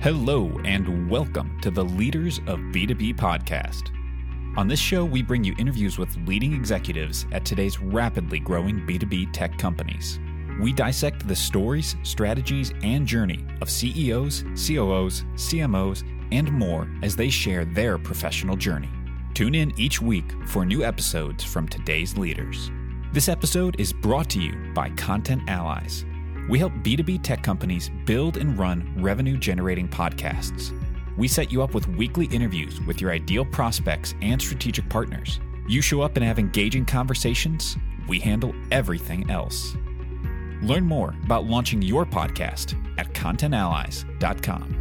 Hello, and welcome to the Leaders of B2B podcast. On this show, we bring you interviews with leading executives at today's rapidly growing B2B tech companies. We dissect the stories, strategies, and journey of CEOs, COOs, CMOs, and more as they share their professional journey. Tune in each week for new episodes from today's leaders. This episode is brought to you by Content Allies we help B2B tech companies build and run revenue generating podcasts. We set you up with weekly interviews with your ideal prospects and strategic partners. You show up and have engaging conversations, we handle everything else. Learn more about launching your podcast at contentallies.com.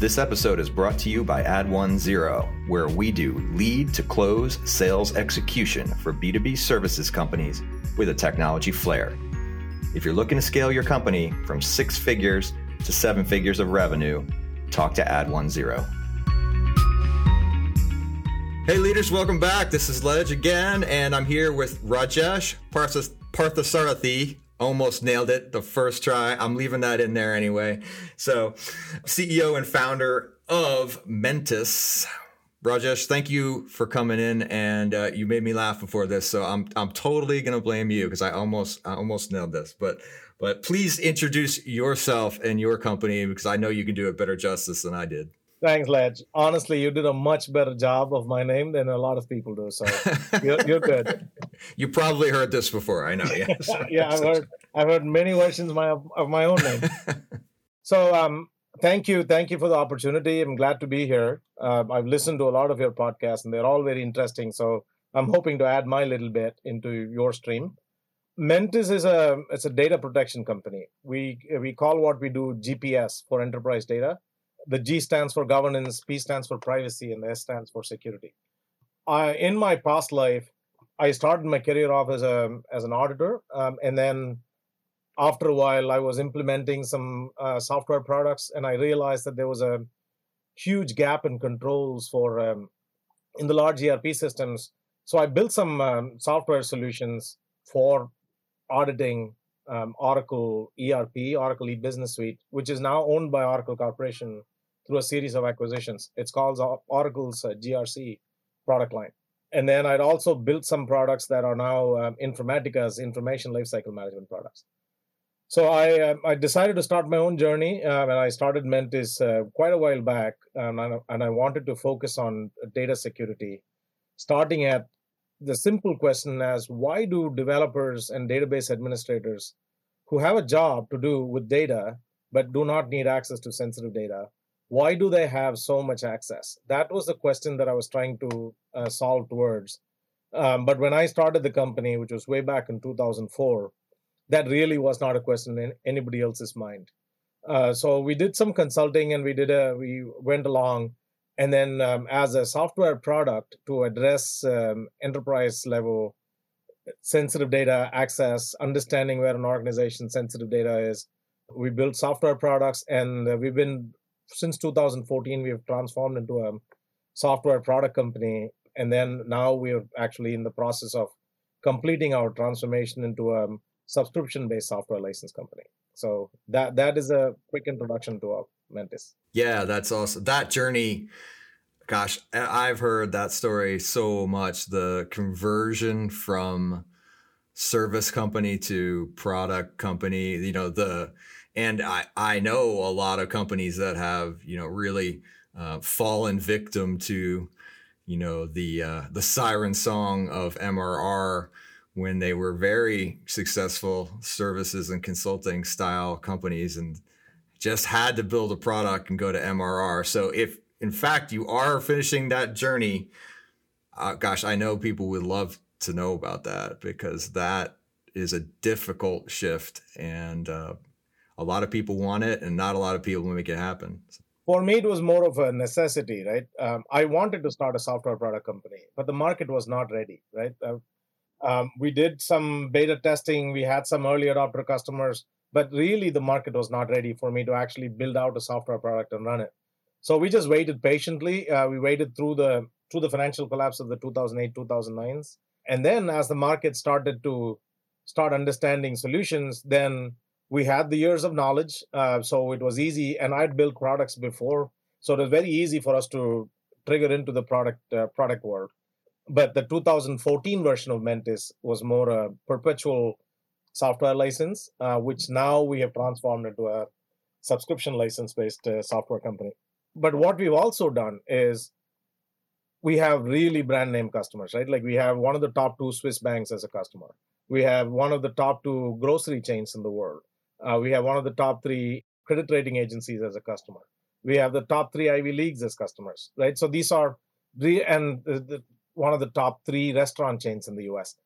This episode is brought to you by Ad10, where we do lead to close sales execution for B2B services companies with a technology flair. If you're looking to scale your company from six figures to seven figures of revenue, talk to Ad10. Hey, leaders, welcome back. This is Ledge again, and I'm here with Rajesh Parthasarathy. Almost nailed it the first try. I'm leaving that in there anyway. So, CEO and founder of Mentis, Rajesh, thank you for coming in, and uh, you made me laugh before this, so I'm I'm totally gonna blame you because I almost I almost nailed this. But but please introduce yourself and your company because I know you can do it better justice than I did. Thanks, Ledge. Honestly, you did a much better job of my name than a lot of people do. So you're, you're good. you probably heard this before. I know. Yes. yeah, I've heard. I've heard many versions of my of my own name. so um, Thank you. Thank you for the opportunity. I'm glad to be here. Uh, I've listened to a lot of your podcasts and they're all very interesting. So I'm hoping to add my little bit into your stream. Mentis is a it's a data protection company. We we call what we do GPS for enterprise data. The G stands for governance, P stands for privacy, and the S stands for security. I, in my past life, I started my career off as a as an auditor, um, and then after a while, I was implementing some uh, software products, and I realized that there was a huge gap in controls for um, in the large ERP systems. So I built some um, software solutions for auditing um, Oracle ERP, Oracle E-Business Suite, which is now owned by Oracle Corporation through a series of acquisitions. It's called Oracle's uh, GRC product line. And then I'd also built some products that are now um, Informatica's information lifecycle management products. So I uh, I decided to start my own journey, uh, and I started Mentis uh, quite a while back, um, and, and I wanted to focus on data security, starting at the simple question as why do developers and database administrators who have a job to do with data but do not need access to sensitive data why do they have so much access? That was the question that i was trying to uh, solve towards. Um, but when i started the company which was way back in 2004 that really was not a question in anybody else's mind. Uh, so we did some consulting and we did a we went along, and then um, as a software product to address um, enterprise level sensitive data access, understanding where an organization's sensitive data is, we built software products, and uh, we've been since 2014 we've transformed into a software product company, and then now we're actually in the process of completing our transformation into a subscription based software license company. So that that is a quick introduction to our Mentis. Yeah, that's awesome. That journey, gosh, I've heard that story so much. The conversion from service company to product company, you know, the and I I know a lot of companies that have you know really uh, fallen victim to you know the uh, the siren song of MRR when they were very successful services and consulting style companies and just had to build a product and go to MRR. So if in fact you are finishing that journey, uh, gosh, I know people would love to know about that because that is a difficult shift and uh, a lot of people want it and not a lot of people make it happen. For me, it was more of a necessity, right? Um, I wanted to start a software product company, but the market was not ready, right? Uh, um, we did some beta testing. We had some early adopter customers, but really the market was not ready for me to actually build out a software product and run it. So we just waited patiently. Uh, we waited through the through the financial collapse of the 2008 2009s, and then as the market started to start understanding solutions, then we had the years of knowledge, uh, so it was easy. And I'd built products before, so it was very easy for us to trigger into the product uh, product world. But the 2014 version of Mentis was more a perpetual software license, uh, which now we have transformed into a subscription license based uh, software company. But what we've also done is we have really brand name customers, right? Like we have one of the top two Swiss banks as a customer. We have one of the top two grocery chains in the world. Uh, we have one of the top three credit rating agencies as a customer. We have the top three Ivy Leagues as customers, right? So these are, and the, the, one of the top three restaurant chains in the US.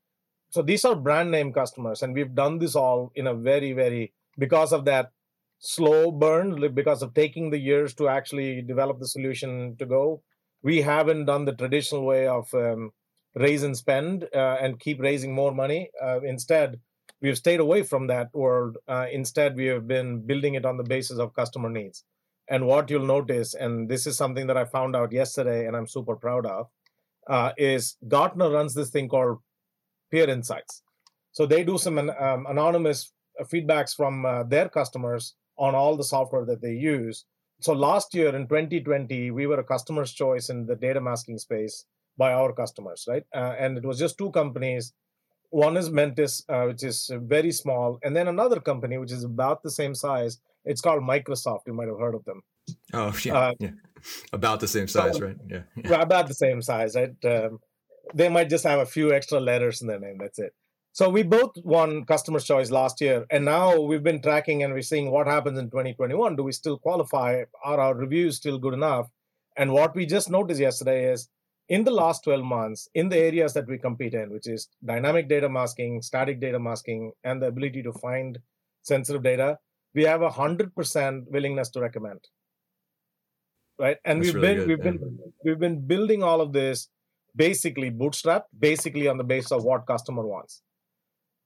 So these are brand name customers, and we've done this all in a very, very, because of that slow burn, because of taking the years to actually develop the solution to go we haven't done the traditional way of um, raise and spend uh, and keep raising more money. Uh, instead, we've stayed away from that world. Uh, instead, we have been building it on the basis of customer needs. And what you'll notice, and this is something that I found out yesterday and I'm super proud of, uh, is Gartner runs this thing called Peer Insights. So they do some um, anonymous feedbacks from uh, their customers on all the software that they use so last year in 2020, we were a customer's choice in the data masking space by our customers, right? Uh, and it was just two companies. One is Mentis, uh, which is very small, and then another company which is about the same size. It's called Microsoft. You might have heard of them. Oh yeah, uh, yeah. about the same size, so, right? Yeah. yeah, about the same size, right? Um, they might just have a few extra letters in their name. That's it. So we both won customer's choice last year, and now we've been tracking and we're seeing what happens in 2021. Do we still qualify? Are our reviews still good enough? And what we just noticed yesterday is in the last 12 months, in the areas that we compete in, which is dynamic data masking, static data masking, and the ability to find sensitive data, we have a hundred percent willingness to recommend. Right, and That's we've really been good, we've yeah. been we've been building all of this basically bootstrap, basically on the basis of what customer wants.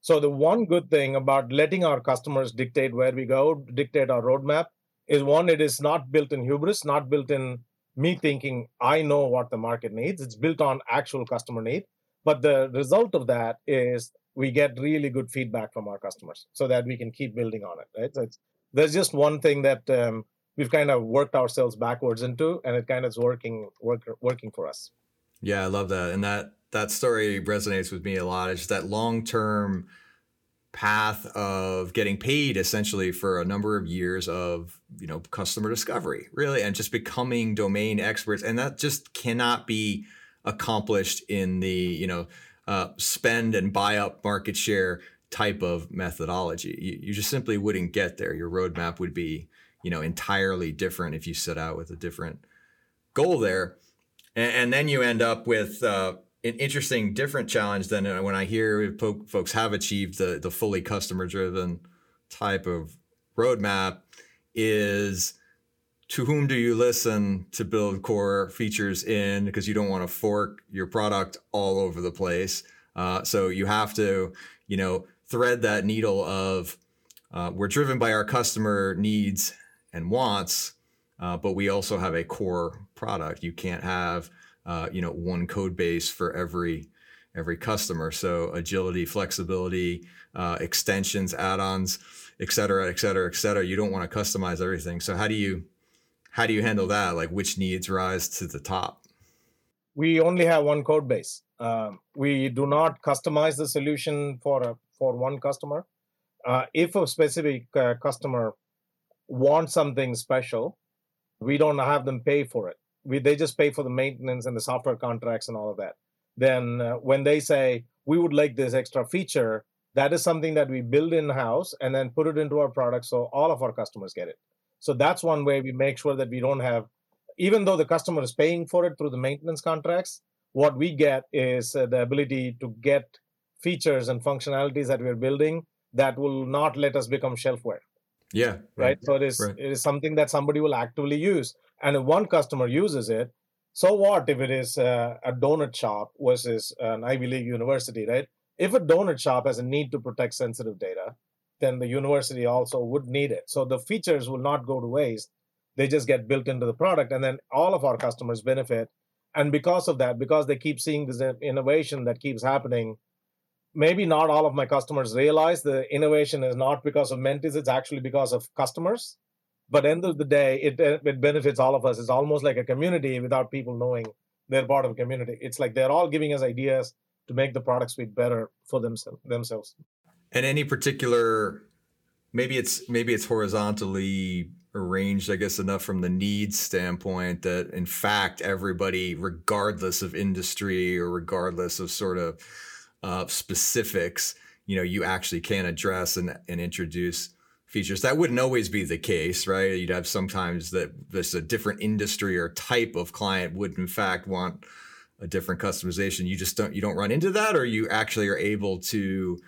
So the one good thing about letting our customers dictate where we go, dictate our roadmap, is one, it is not built in hubris, not built in me thinking I know what the market needs. It's built on actual customer need. But the result of that is we get really good feedback from our customers so that we can keep building on it. Right. So it's, there's just one thing that um, we've kind of worked ourselves backwards into, and it kind of is working work, working for us. Yeah, I love that, and that that story resonates with me a lot. It's just that long term path of getting paid essentially for a number of years of you know customer discovery really and just becoming domain experts and that just cannot be accomplished in the you know uh, spend and buy up market share type of methodology you, you just simply wouldn't get there your roadmap would be you know entirely different if you set out with a different goal there. And, and then you end up with uh, an interesting, different challenge than when I hear folks have achieved the the fully customer driven type of roadmap is to whom do you listen to build core features in? Because you don't want to fork your product all over the place. Uh, so you have to you know thread that needle of uh, we're driven by our customer needs and wants uh, but we also have a core product you can't have uh, you know one code base for every every customer. So agility, flexibility, uh, extensions, add-ons, et cetera, et cetera, et cetera. You don't want to customize everything. So how do you how do you handle that? Like which needs rise to the top? We only have one code base. Um, we do not customize the solution for a, for one customer. Uh, if a specific uh, customer wants something special, we don't have them pay for it we they just pay for the maintenance and the software contracts and all of that. Then uh, when they say we would like this extra feature, that is something that we build in house and then put it into our product so all of our customers get it. So that's one way we make sure that we don't have, even though the customer is paying for it through the maintenance contracts, what we get is uh, the ability to get features and functionalities that we're building that will not let us become shelfware. Yeah. Right. right. So it is right. it is something that somebody will actively use. And if one customer uses it, so what if it is uh, a donut shop versus an Ivy League university, right? If a donut shop has a need to protect sensitive data, then the university also would need it. So the features will not go to waste. They just get built into the product, and then all of our customers benefit. And because of that, because they keep seeing this innovation that keeps happening, maybe not all of my customers realize the innovation is not because of Mentis it's actually because of customers. But end of the day, it, it benefits all of us. It's almost like a community without people knowing they're part of a community. It's like they're all giving us ideas to make the product suite better for themselves themselves. And any particular maybe it's maybe it's horizontally arranged, I guess, enough from the needs standpoint that in fact everybody, regardless of industry or regardless of sort of uh, specifics, you know, you actually can address and, and introduce features. That wouldn't always be the case, right? You'd have sometimes that there's a different industry or type of client would in fact want a different customization. You just don't you don't run into that, or you actually are able to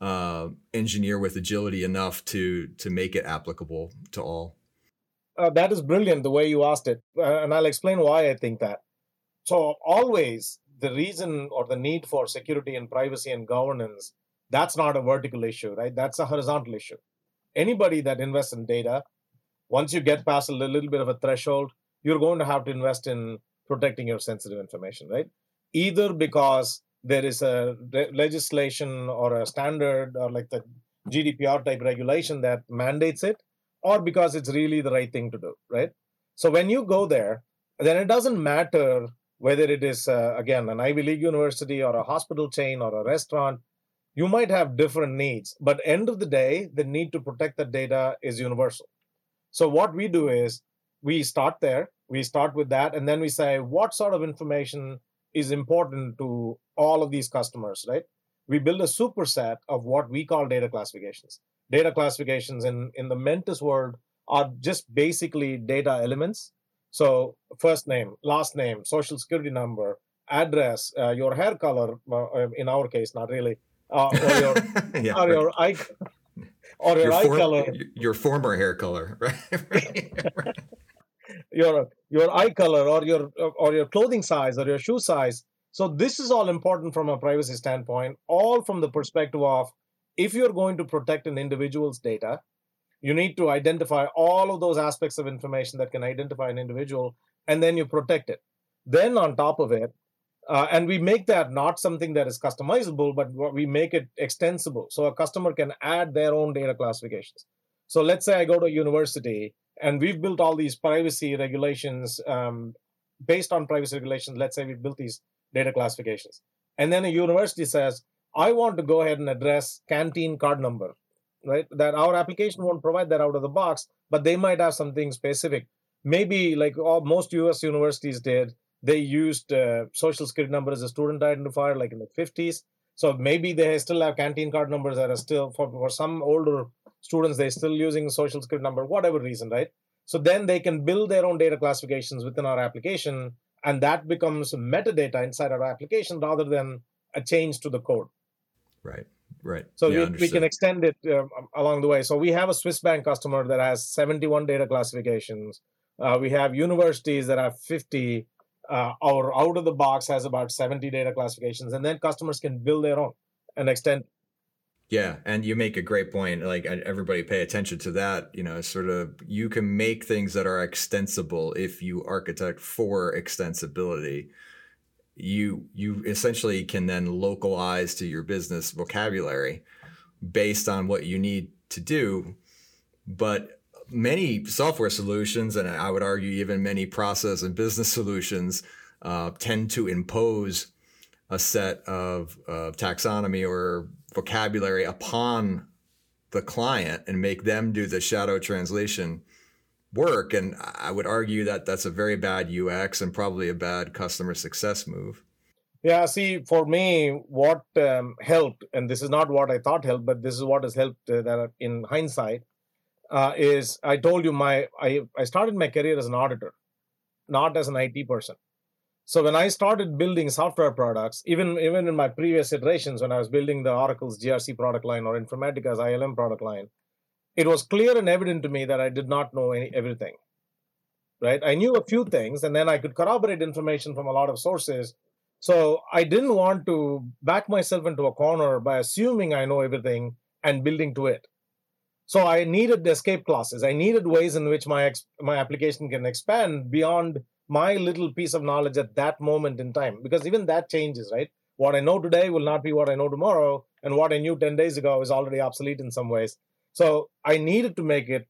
uh, engineer with agility enough to to make it applicable to all. Uh, that is brilliant the way you asked it, uh, and I'll explain why I think that. So always the reason or the need for security and privacy and governance that's not a vertical issue, right? That's a horizontal issue. Anybody that invests in data, once you get past a little bit of a threshold, you're going to have to invest in protecting your sensitive information, right? Either because there is a legislation or a standard or like the GDPR type regulation that mandates it, or because it's really the right thing to do, right? So when you go there, then it doesn't matter whether it is, uh, again, an Ivy League university or a hospital chain or a restaurant, you might have different needs. But end of the day, the need to protect the data is universal. So what we do is we start there, we start with that, and then we say, what sort of information is important to all of these customers, right? We build a superset of what we call data classifications. Data classifications in, in the Mentis world are just basically data elements. So, first name, last name, social security number, address, uh, your hair color, uh, in our case, not really, uh, or your, yeah, or right. your eye, or your, your eye color. Your former hair color, right? your your eye color or your or your clothing size or your shoe size so this is all important from a privacy standpoint all from the perspective of if you're going to protect an individual's data you need to identify all of those aspects of information that can identify an individual and then you protect it. Then on top of it uh, and we make that not something that is customizable but we make it extensible so a customer can add their own data classifications. So let's say i go to a university and we've built all these privacy regulations um, based on privacy regulations let's say we've built these data classifications. And then a university says i want to go ahead and address canteen card number right? That our application won't provide that out of the box but they might have something specific. Maybe like all, most us universities did they used uh, social security number as a student identifier like in the 50s so maybe they still have canteen card numbers that are still for, for some older students they're still using social security number whatever reason right? So then they can build their own data classifications within our application and that becomes metadata inside our application rather than a change to the code. Right right so yeah, we, we, can extend it uh, along the way so we have a swiss bank customer that has 71 data classifications uh, we have universities that have 50 uh, our out of the box has about 70 data classifications and then customers can build their own and extend yeah, and you make a great point. Like everybody pay attention to that. You know, sort of you can make things that are extensible if you architect for extensibility. You you essentially can then localize to your business vocabulary based on what you need to do. But many software solutions, and I would argue even many process and business solutions, uh, tend to impose a set of, of taxonomy or vocabulary upon the client and make them do the shadow translation work. And I would argue that that's a very bad UX and probably a bad customer success move. Yeah, see, for me, what um, helped, and this is not what I thought helped, but this is what has helped uh, that in hindsight, uh, is I told you my I, I started my career as an auditor, not as an IT person. So when I started building software products, even even in my previous iterations, when I was building the Oracle's GRC product line or Informatica's ILM product line, it was clear and evident to me that I did not know any, everything. Right? I knew a few things, and then I could corroborate information from a lot of sources. So I didn't want to back myself into a corner by assuming I know everything and building to it. So I needed escape clauses. I needed ways in which my ex- my application can expand beyond my little piece of knowledge at that moment in time because even that changes right what I know today will not be what I know tomorrow, and what I knew 10 days ago is already obsolete in some ways. So I needed to make it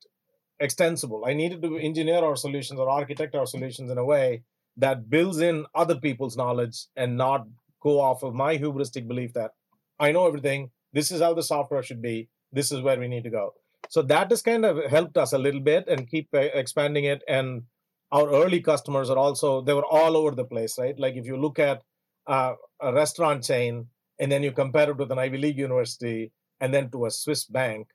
extensible. I needed to engineer our solutions or architect our solutions in a way that builds in other people's knowledge and not go off of my hubristic belief that I know everything. This is how the software should be. This is where we need to go. So that has kind of helped us a little bit and keep uh, expanding it. And our early customers are also they were all over the place, right? Like if you look at uh, a restaurant chain and then you compare it with an Ivy League university and then to a Swiss bank,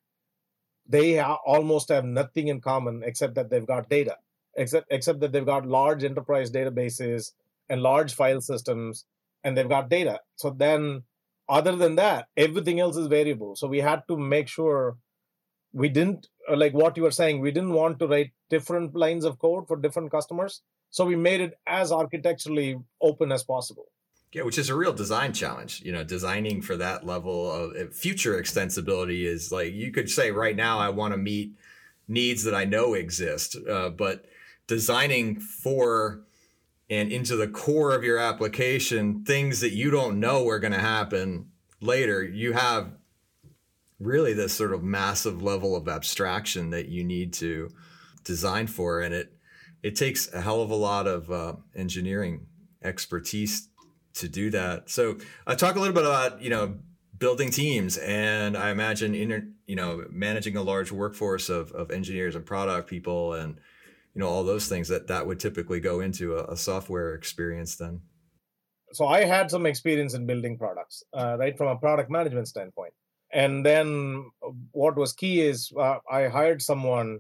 they almost have nothing in common except that they've got data, except except that they've got large enterprise databases and large file systems, and they've got data. So then, other than that, everything else is variable. So we had to make sure we didn't uh, like what you were saying. We didn't want to write different lines of code for different customers. So we made it as architecturally open as possible. Yeah, which is a real design challenge. You know, designing for that level of uh, future extensibility is like you could say right now, I want to meet needs that I know exist, uh, but designing for and into the core of your application things that you don't know are going to happen later, you have really this sort of massive level of abstraction that you need to design for, and it it takes a hell of a lot of uh, engineering expertise to do that. So I uh, talk a little bit about you know building teams, and I imagine inter, you know managing a large workforce of of engineers and product people, and you know all those things that that would typically go into a, a software experience. Then, so I had some experience in building products, uh, right from a product management standpoint, and then what was key is uh, I hired someone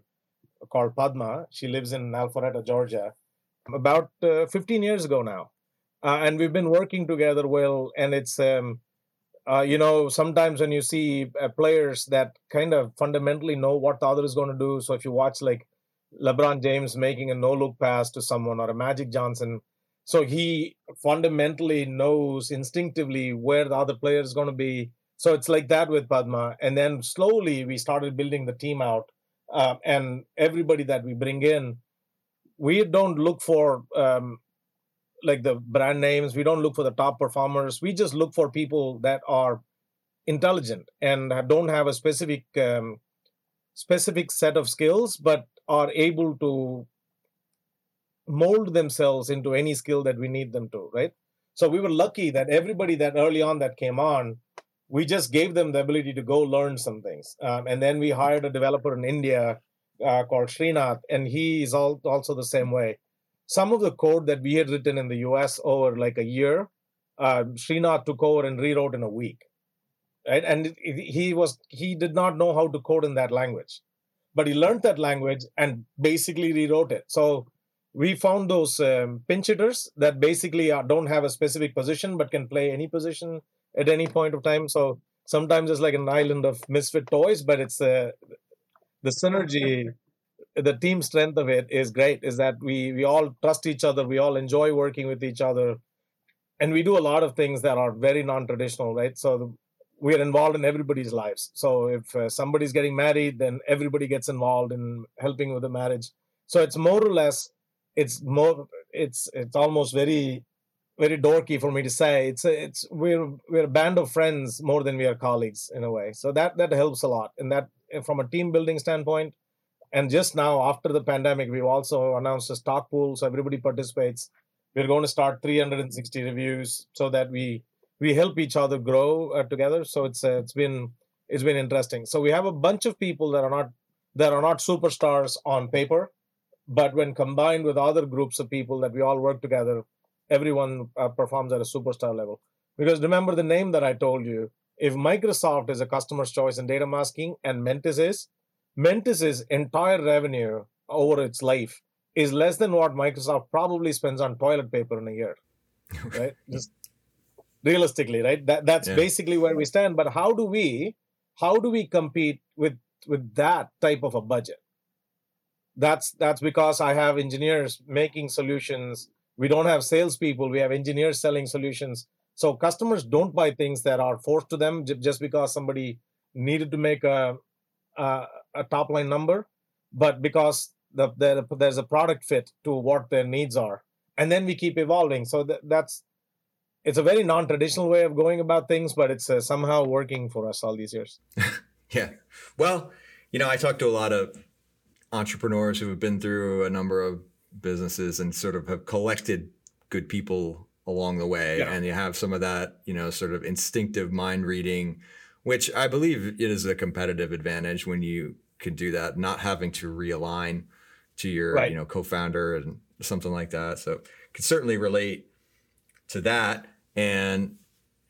called Padma. She lives in Alpharetta, Georgia, about uh, 15 years ago now uh, and we've been working together well. And it's um, uh, you know sometimes when you see uh, players that kind of fundamentally know what the other is going to do. So if you watch like LeBron James making a no look pass to someone or a Magic Johnson. So he fundamentally knows instinctively where the other player is going to be. So it's like that with Padma. And then slowly we started building the team out. Uh, and everybody that we bring in, we don't look for um, like the brand names. We don't look for the top performers. We just look for people that are intelligent and don't have a specific um, specific set of skills but are able to mold themselves into any skill that we need them to right? So we were lucky that everybody that early on that came on we just gave them the ability to go learn some things. Um, and then we hired a developer in india uh, called srinath and he is all, also the same way some of the code that we had written in the US over like a year, uh, Srinath took over and rewrote in a week. Right? And he was he did not know how to code in that language, but he learned that language and basically rewrote it. So we found those um, pinch hitters that basically are, don't have a specific position but can play any position at any point of time. So sometimes it's like an island of misfit toys, but it's uh, the synergy the team strength of it is great is that we we all trust each other we all enjoy working with each other and we do a lot of things that are very non-traditional right? So the, we are involved in everybody's lives. So if uh, somebody's getting married then everybody gets involved in helping with the marriage. So it's more or less it's more it's it's almost very very dorky for me to say. It's a, it's we're we're a band of friends more than we are colleagues in a way. So that that helps a lot. And that from a team building standpoint and just now, after the pandemic, we've also announced a stock pool, so everybody participates. We're going to start 360 reviews so that we we help each other grow uh, together. So it's uh, it's been it's been interesting. So we have a bunch of people that are not that are not superstars on paper, but when combined with other groups of people that we all work together, everyone uh, performs at a superstar level. Because remember the name that I told you. If Microsoft is a customer's choice in data masking and Mentis is, Mentis's entire revenue over its life is less than what Microsoft probably spends on toilet paper in a year. Right? Just realistically, right? That that's yeah. basically where we stand. But how do we how do we compete with with that type of a budget? That's that's because I have engineers making solutions. We don't have salespeople. We have engineers selling solutions. So customers don't buy things that are forced to them just because somebody needed to make a, a, a top line number, but because the, the, there's a product fit to what their needs are, and then we keep evolving. So that, that's it's a very non-traditional way of going about things, but it's uh, somehow working for us all these years. yeah. Well, you know, I talk to a lot of entrepreneurs who have been through a number of businesses and sort of have collected good people along the way, yeah. and you have some of that, you know, sort of instinctive mind reading, which I believe it is a competitive advantage when you can do that, not having to realign to your, right. you know, co-founder and something like that. So can certainly relate to that. And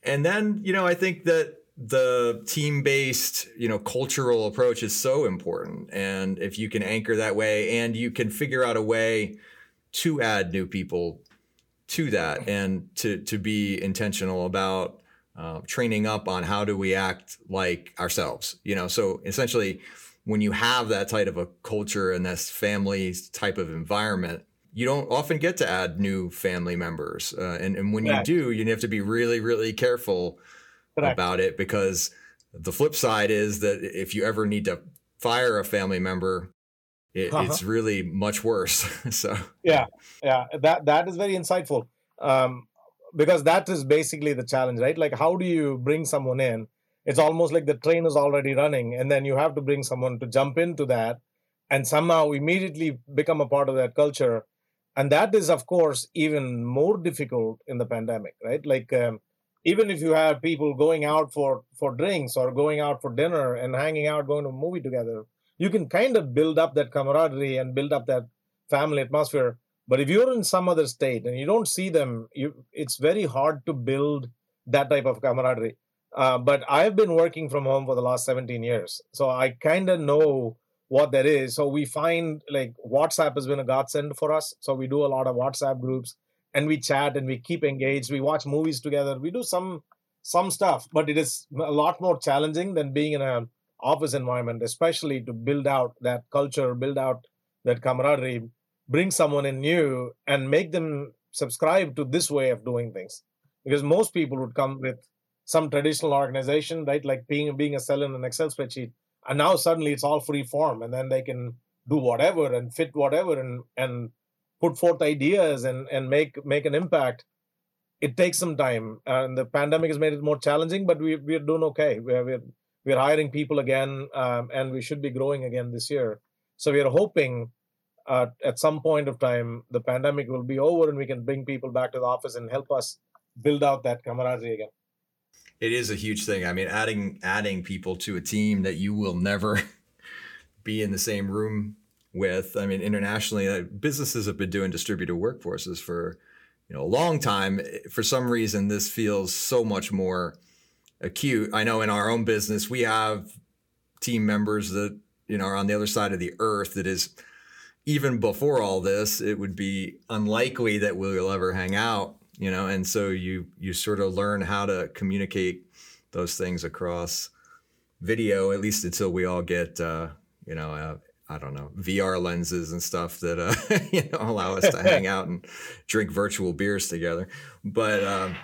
and then, you know, I think that the team-based, you know, cultural approach is so important. And if you can anchor that way and you can figure out a way to add new people to that and to to be intentional about uh, training up on how do we act like ourselves you know so essentially when you have that type of a culture and this family type of environment you don't often get to add new family members. Uh, and, and when Correct. you do, you have to be really, really careful Correct. about it because the flip side is that if you ever need to fire a family member, it, uh-huh. it's really much worse. so yeah, yeah, that that is very insightful um, because that is basically the challenge, right? Like, how do you bring someone in? It's almost like the train is already running, and then you have to bring someone to jump into that and somehow immediately become a part of that culture and that is of course even more difficult in the pandemic right like um, even if you have people going out for for drinks or going out for dinner and hanging out going to a movie together you can kind of build up that camaraderie and build up that family atmosphere but if you're in some other state and you don't see them you it's very hard to build that type of camaraderie uh, but i've been working from home for the last 17 years so i kind of know what that is. So we find like WhatsApp has been a godsend for us. So we do a lot of WhatsApp groups and we chat and we keep engaged. We watch movies together. We do some some stuff, but it is a lot more challenging than being in an office environment, especially to build out that culture, build out that camaraderie, bring someone in new and make them subscribe to this way of doing things. Because most people would come with some traditional organization, right? Like being being a cell in an Excel spreadsheet. And now suddenly it's all free form and then they can do whatever and fit whatever and and put forth ideas and and make make an impact. It takes some time. And the pandemic has made it more challenging but we, we're doing okay. We're, we're, we're hiring people again um, and we should be growing again this year. So we are hoping uh, at some point of time the pandemic will be over and we can bring people back to the office and help us build out that camaraderie again it is a huge thing. I mean, adding adding people to a team that you will never be in the same room with. I mean, internationally, uh, businesses have been doing distributed workforces for you know a long time. For some reason, this feels so much more acute. I know in our own business, we have team members that you know are on the other side of the earth. That is even before all this, it would be unlikely that we'll ever hang out you know and so you you sort of learn how to communicate those things across video at least until we all get uh, you know uh, I don't know VR lenses and stuff that uh, you know allow us to hang out and drink virtual beers together. But um,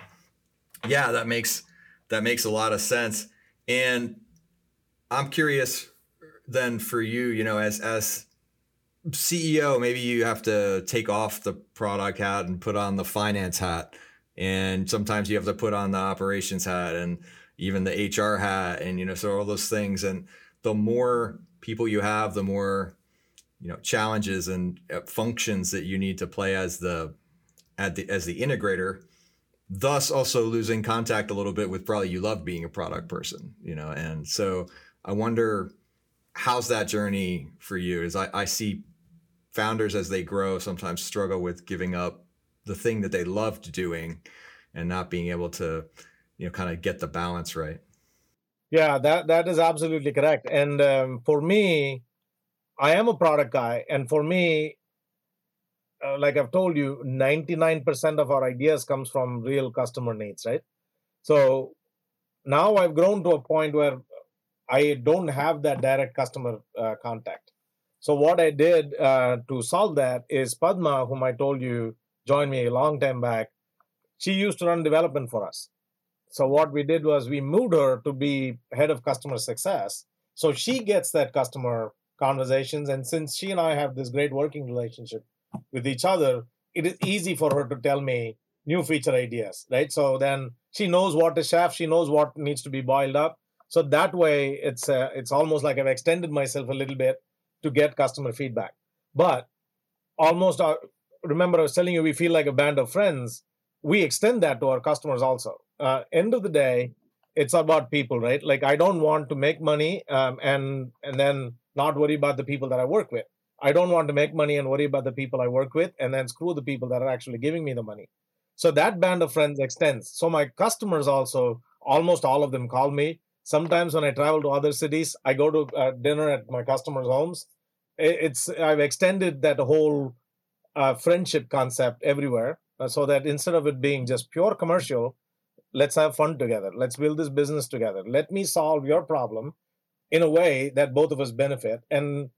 yeah, that makes that makes a lot of sense. And I'm curious then for you, you know, as as CEO, maybe you have to take off the product hat and put on the finance hat. And sometimes you have to put on the operations hat and even the HR hat and, you know, so all those things. And the more people you have, the more, you know, challenges and uh, functions that you need to play as the, at the, as the integrator, thus also losing contact a little bit with probably you love being a product person, you know? And so I wonder, how's that journey for you? Is I, I see founders as they grow sometimes struggle with giving up the thing that they loved doing and not being able to you know kind of get the balance right. Yeah that that is absolutely correct. And um, for me i am a product guy. And for me uh, like i've told you 99% of our ideas comes from real customer needs right? So now i've grown to a point where i don't have that direct customer uh, contact so what I did uh, to solve that is Padma, whom I told you joined me a long time back. She used to run development for us. So what we did was we moved her to be head of customer success. So she gets that customer conversations, and since she and I have this great working relationship with each other, it is easy for her to tell me new feature ideas, right? So then she knows what is chef, she knows what needs to be boiled up. So that way, it's uh, it's almost like I've extended myself a little bit to get customer feedback. But almost, uh, remember, I was telling you, we feel like a band of friends. We extend that to our customers also. Uh, end of the day, it's about people, right? Like I don't want to make money um, and and then not worry about the people that I work with. I don't want to make money and worry about the people I work with and then screw the people that are actually giving me the money. So that band of friends extends. So my customers also, almost all of them call me. Sometimes when I travel to other cities, I go to uh, dinner at my customers' homes. It's I've extended that whole uh, friendship concept everywhere, uh, so that instead of it being just pure commercial, let's have fun together. Let's build this business together. Let me solve your problem in a way that both of us benefit. And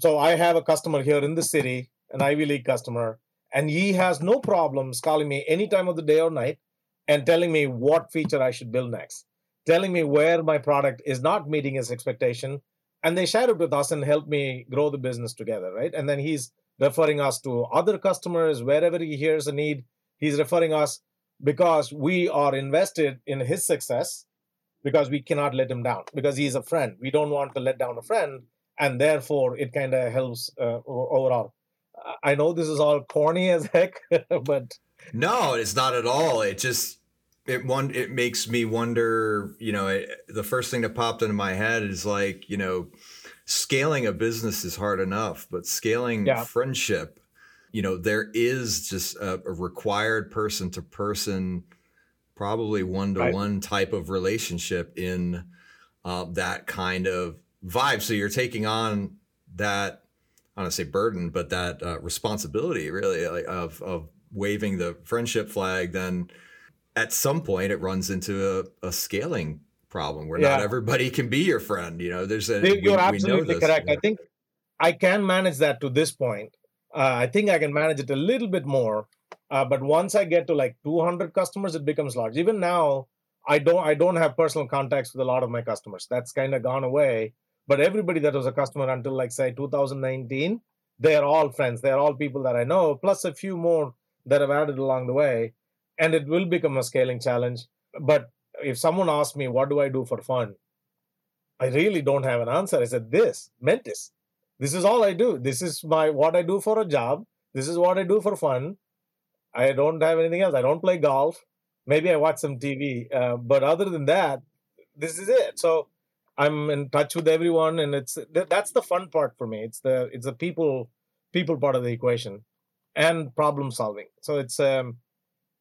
so I have a customer here in the city, an Ivy League customer, and he has no problems calling me any time of the day or night and telling me what feature I should build next, telling me where my product is not meeting his expectation. And they shared it with us and helped me grow the business together, right? And then he's referring us to other customers wherever he hears a need. He's referring us because we are invested in his success because we cannot let him down because he's a friend. We don't want to let down a friend. And therefore, it kind of helps uh, overall. I know this is all corny as heck, but no, it's not at all. It just it one it makes me wonder. You know, it, the first thing that popped into my head is like you know, scaling a business is hard enough, but scaling yeah. friendship, you know, there is just a, a required person to person, probably one to one type of relationship in uh, that kind of vibe. So you're taking on that I don't say burden, but that uh, responsibility really like, of of waving the friendship flag, then at some point it runs into a, a scaling problem where yeah. not everybody can be your friend. You know, there's a you're we, absolutely we correct. I think I can manage that to this point. Uh, I think I can manage it a little bit more, uh, but once I get to like 200 customers, it becomes large. Even now, I don't I don't have personal contacts with a lot of my customers. That's kind of gone away but everybody that was a customer until like say 2019, they're all friends. They're all people that I know, plus a few more that have added along the way. And it will become a scaling challenge. But if someone asks me, what do I do for fun? I really don't have an answer. I said, this, Mentis. This is all I do. This is my what I do for a job. This is what I do for fun. I don't have anything else. I don't play golf. Maybe I watch some TV. Uh, but other than that, this is it. So I'm in touch with everyone, and it's that's the fun part for me. It's the it's the people people part of the equation, and problem solving. So it's um,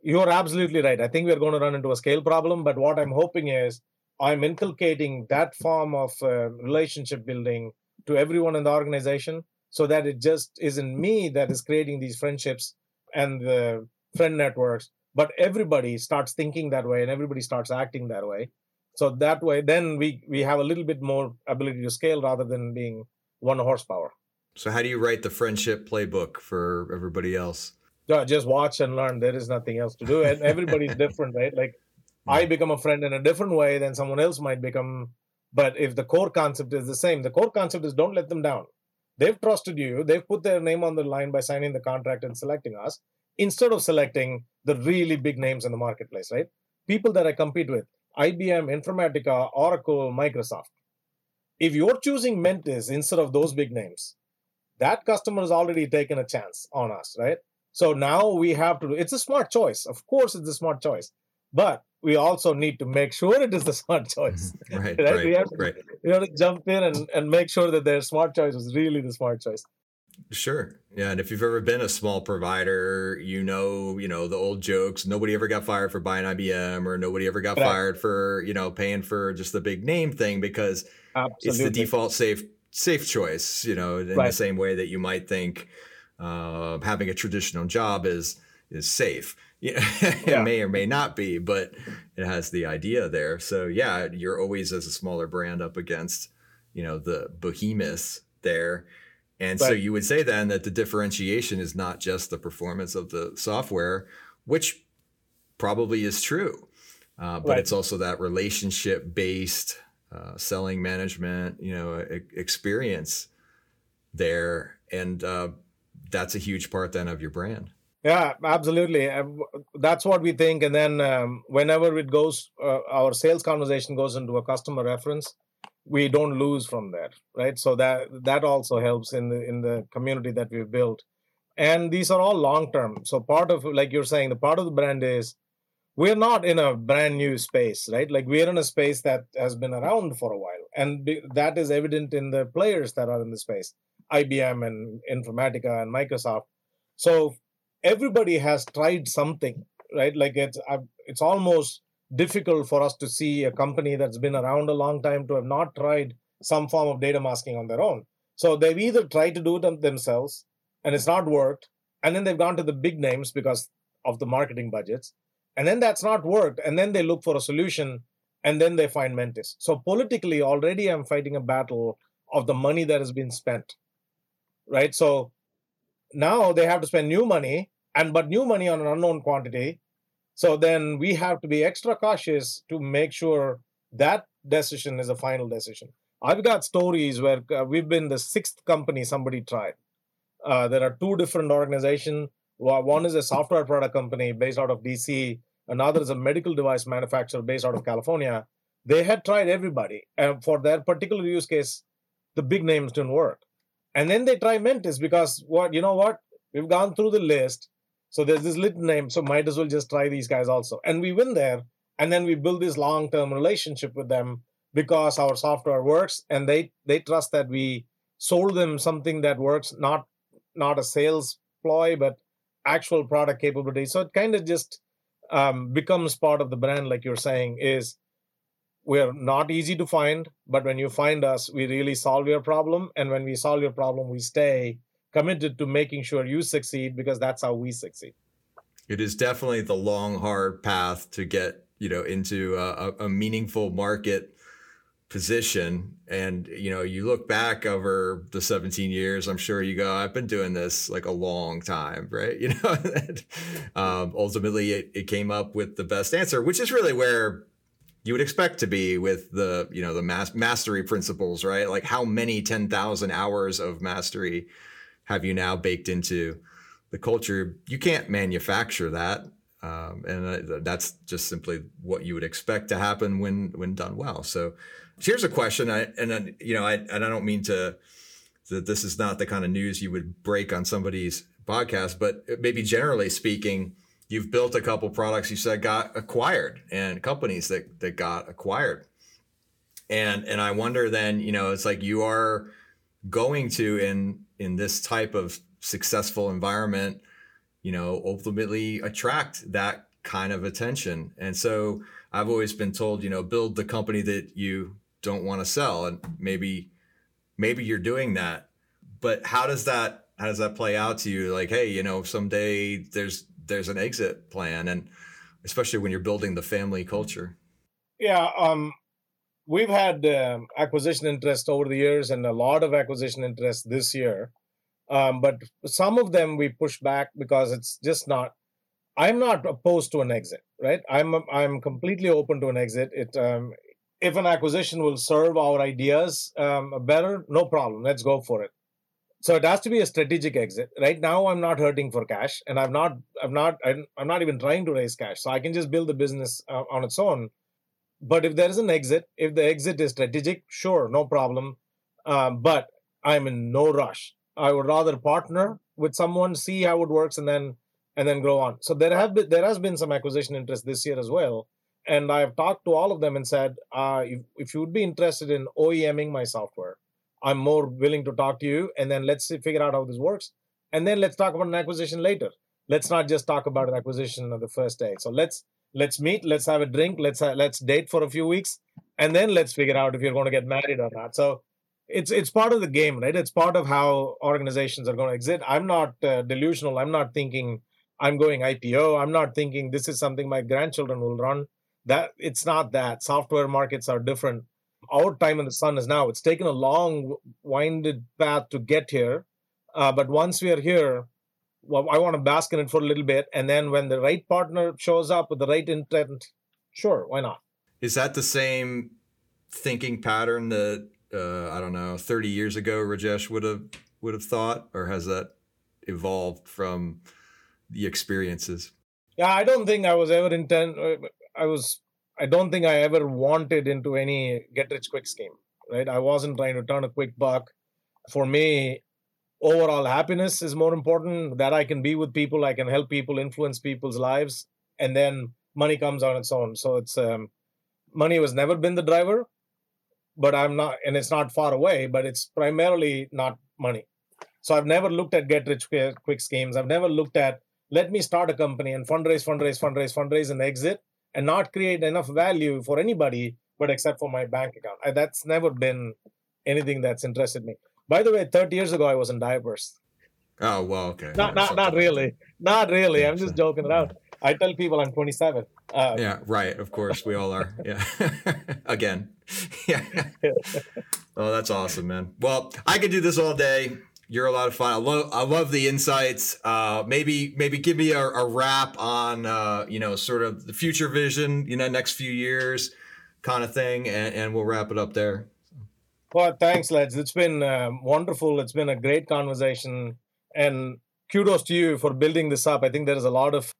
you're absolutely right. I think we're going to run into a scale problem, but what I'm hoping is I'm inculcating that form of uh, relationship building to everyone in the organization, so that it just isn't me that is creating these friendships and the friend networks, but everybody starts thinking that way and everybody starts acting that way. So that way then we we have a little bit more ability to scale rather than being one horsepower. So how do you write the friendship playbook for everybody else just watch and learn. There is nothing else to do. And everybody's different right? Like i become a friend in a different way than someone else might become. But if the core concept is the same the core concept is don't let them down. They've trusted you. They've put their name on the line by signing the contract and selecting us instead of selecting the really big names in the marketplace right? People that i compete with IBM, Informatica, Oracle, Microsoft. If you're choosing Mentis instead of those big names, that customer has already taken a chance on us, right? So now we have to do it's a smart choice. Of course, it's a smart choice, but we also need to make sure it is the smart choice. Mm-hmm. right, right, right, we, have to, right. we have to jump in and, and make sure that their smart choice is really the smart choice. Sure. Yeah. And if you've ever been a small provider, you know, you know, the old jokes, nobody ever got fired for buying IBM or nobody ever got right. fired for, you know, paying for just the big name thing because Absolutely. it's the default safe safe choice, you know, in right. the same way that you might think uh, having a traditional job is is safe. Yeah, it may or may not be, but it has the idea there. So yeah, you're always as a smaller brand up against, you know, the behemoths there and but, so you would say then that the differentiation is not just the performance of the software, which probably is true, uh, but right. it's also that relationship based uh, selling management, you know, experience there, and uh, that's a huge part then of your brand. Yeah, absolutely. That's what we think. And then um, whenever it goes, uh, our sales conversation goes into a customer reference, we don't lose from there, right? So that that also helps in the in the community that we've built. And these are all long term. So part of, like you're saying, the part of the brand is we're not in a brand new space, right? Like we're in a space that has been around for a while, and that is evident in the players that are in the space, IBM and Informatica and Microsoft. So everybody has tried something, right? Like it's it's almost difficult for us to see a company that's been around a long time to have not tried some form of data masking on their own. So they've either tried to do it themselves and it's not worked, and then they've gone to the big names because of the marketing budgets, and then that's not worked, and then they look for a solution, and then they find Mentis. So politically, already I'm fighting a battle of the money that has been spent, right? So now they have to spend new money and but new money on an unknown quantity. So then we have to be extra cautious to make sure that decision is a final decision. I've got stories where uh, we've been the sixth company somebody tried. Uh, there are two different organizations one is a software product company based out of dc another is a medical device manufacturer based out of california. They had tried everybody and for their particular use case the big names didn't work and then they try Mentis because what you know what? We've gone through the list. So there's this lit name. So might as well just try these guys also. And we win there. And then we build this long-term relationship with them because our software works and they they trust that we sold them something that works, not not a sales ploy, but actual product capability. So it kind of just um, becomes part of the brand, like you're saying, is we're not easy to find, but when you find us, we really solve your problem. And when we solve your problem, we stay committed to making sure you succeed because that's how we succeed. It is definitely the long, hard path to get you know into a, a meaningful market position and you know you look back over the 17 years i'm sure you go i've been doing this like a long time right you know um, ultimately it, it came up with the best answer which is really where you would expect to be with the you know the mas- mastery principles right? Like how many 10,000 hours of mastery have you now baked into the culture? You can't manufacture that um, and uh, that's just simply what you would expect to happen when when done well. So here's a question I, and uh, you know I, and I don't mean to that this is not the kind of news you would break on somebody's podcast but maybe generally speaking you've built a couple products you said got acquired and companies that that got acquired. And and i wonder then you know it's like you are going to in in this type of successful environment you know ultimately attract that kind of attention. And so i've always been told you know build the company that you don't want to sell and maybe maybe you're doing that. But how does that how does that play out to you? Like hey you know someday there's there's an exit plan and especially when you're building the family culture. Yeah um we've had um, acquisition interest over the years and a lot of acquisition interest this year. Um, but some of them we push back because it's just not i'm not opposed to an exit right? I'm i'm completely open to an exit. It um, if an acquisition will serve our ideas um, better no problem. Let's go for it so it has to be a strategic exit. Right now i'm not hurting for cash and i'm not i'm not i'm, not even trying to raise cash. So i can just build the business uh, on its own. But if there is an exit if the exit is strategic sure no problem. Um, but i'm in no rush. I would rather partner with someone see how it works and then and then grow on. So there have been there has been some acquisition interest this year as well. And i've talked to all of them and said uh, if, if you would be interested in oeming my software I'm more willing to talk to you, and then let's see, figure out how this works, and then let's talk about an acquisition later. Let's not just talk about an acquisition on the first day. So let's let's meet, let's have a drink, let's uh, let's date for a few weeks, and then let's figure out if you're going to get married or not. So it's it's part of the game, right? It's part of how organizations are going to exist. I'm not uh, delusional. I'm not thinking I'm going IPO. I'm not thinking this is something my grandchildren will run. That it's not that. Software markets are different our time in the sun is now. It's taken a long, winded path to get here. Uh, but once we are here, well, I want to bask in it for a little bit. And then when the right partner shows up with the right intent, sure, why not? Is that the same thinking pattern that uh, I don't know, 30 years ago Rajesh would have would have thought, or has that evolved from the experiences. Yeah, I don't think I was ever intent. I was. I don't think I ever wanted into any get rich quick scheme. Right. I wasn't trying to turn a quick buck. For me, overall happiness is more important. That I can be with people, I can help people, influence people's lives, and then money comes on its own. So it's um, money has never been the driver, but I'm not, and it's not far away. But it's primarily not money. So I've never looked at get rich quick schemes. I've never looked at let me start a company and fundraise, fundraise, fundraise, fundraise, and exit, and not create enough value for anybody, but except for my bank account. I, that's never been anything that's interested me. By the way, 30 years ago, I was in diapers. Oh well, okay. Not not not really, not really. I'm just joking around. I tell people I'm 27. Uh, yeah, right. Of course, we all are. Yeah. Again. yeah. oh, that's awesome, man. Well, I could do this all day. You're a lot of fun. I love I love the insights. Uh, maybe maybe give me a, a wrap on uh, you know sort of the future vision, you know, next few years, kind of thing, and, and we'll wrap it up there. Well, thanks, Ledge. It's been um, wonderful. It's been a great conversation, and kudos to you for building this up. I think there is a lot of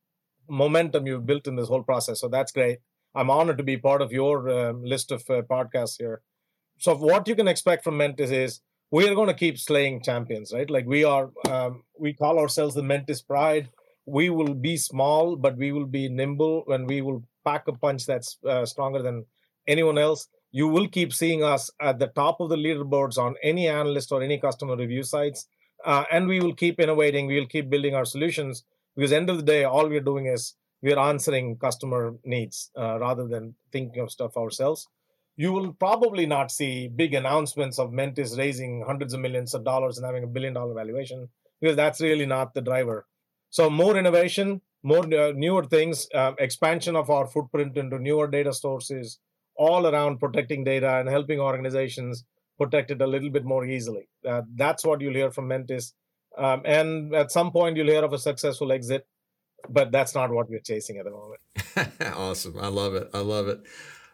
momentum you've built in this whole process, so that's great. I'm honored to be part of your uh, list of uh, podcasts here. So, what you can expect from Mentis is we are going to keep slaying champions, right? Like we are, um, we call ourselves the Mentis Pride. We will be small, but we will be nimble, and we will pack a punch that's uh, stronger than anyone else you will keep seeing us at the top of the leaderboards on any analyst or any customer review sites. Uh, and we will keep innovating. We will keep building our solutions because end of the day, all we're doing is we're answering customer needs uh, rather than thinking of stuff ourselves. You will probably not see big announcements of Mentis raising hundreds of millions of dollars and having a billion dollar valuation because that's really not the driver. So more innovation, more uh, newer things, uh, expansion of our footprint into newer data sources, all around protecting data and helping organizations protect it a little bit more easily. Uh, that's what you'll hear from Mentis. Um, and at some point, you'll hear of a successful exit, but that's not what we're chasing at the moment. awesome. I love it. I love it.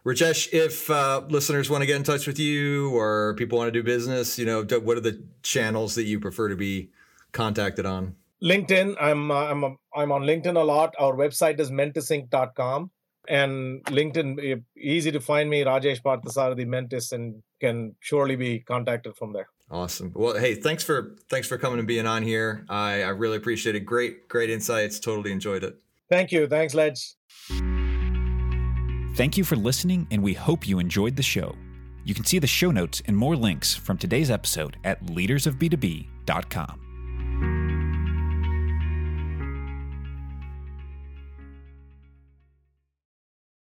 Rajesh, if uh, listeners want to get in touch with you or people want to do business, you know, what are the channels that you prefer to be contacted on? LinkedIn. I'm uh, I'm I'm on LinkedIn a lot. Our website is mentisinc.com and LinkedIn, easy to find me, Rajesh Parthasarathy Mentis, and can surely be contacted from there. Awesome. Well, hey, thanks for thanks for coming and being on here. I, I really appreciate it. Great, great insights. Totally enjoyed it. Thank you. Thanks, Ledge. Thank you for listening, and we hope you enjoyed the show. You can see the show notes and more links from today's episode at leadersofb2b.com.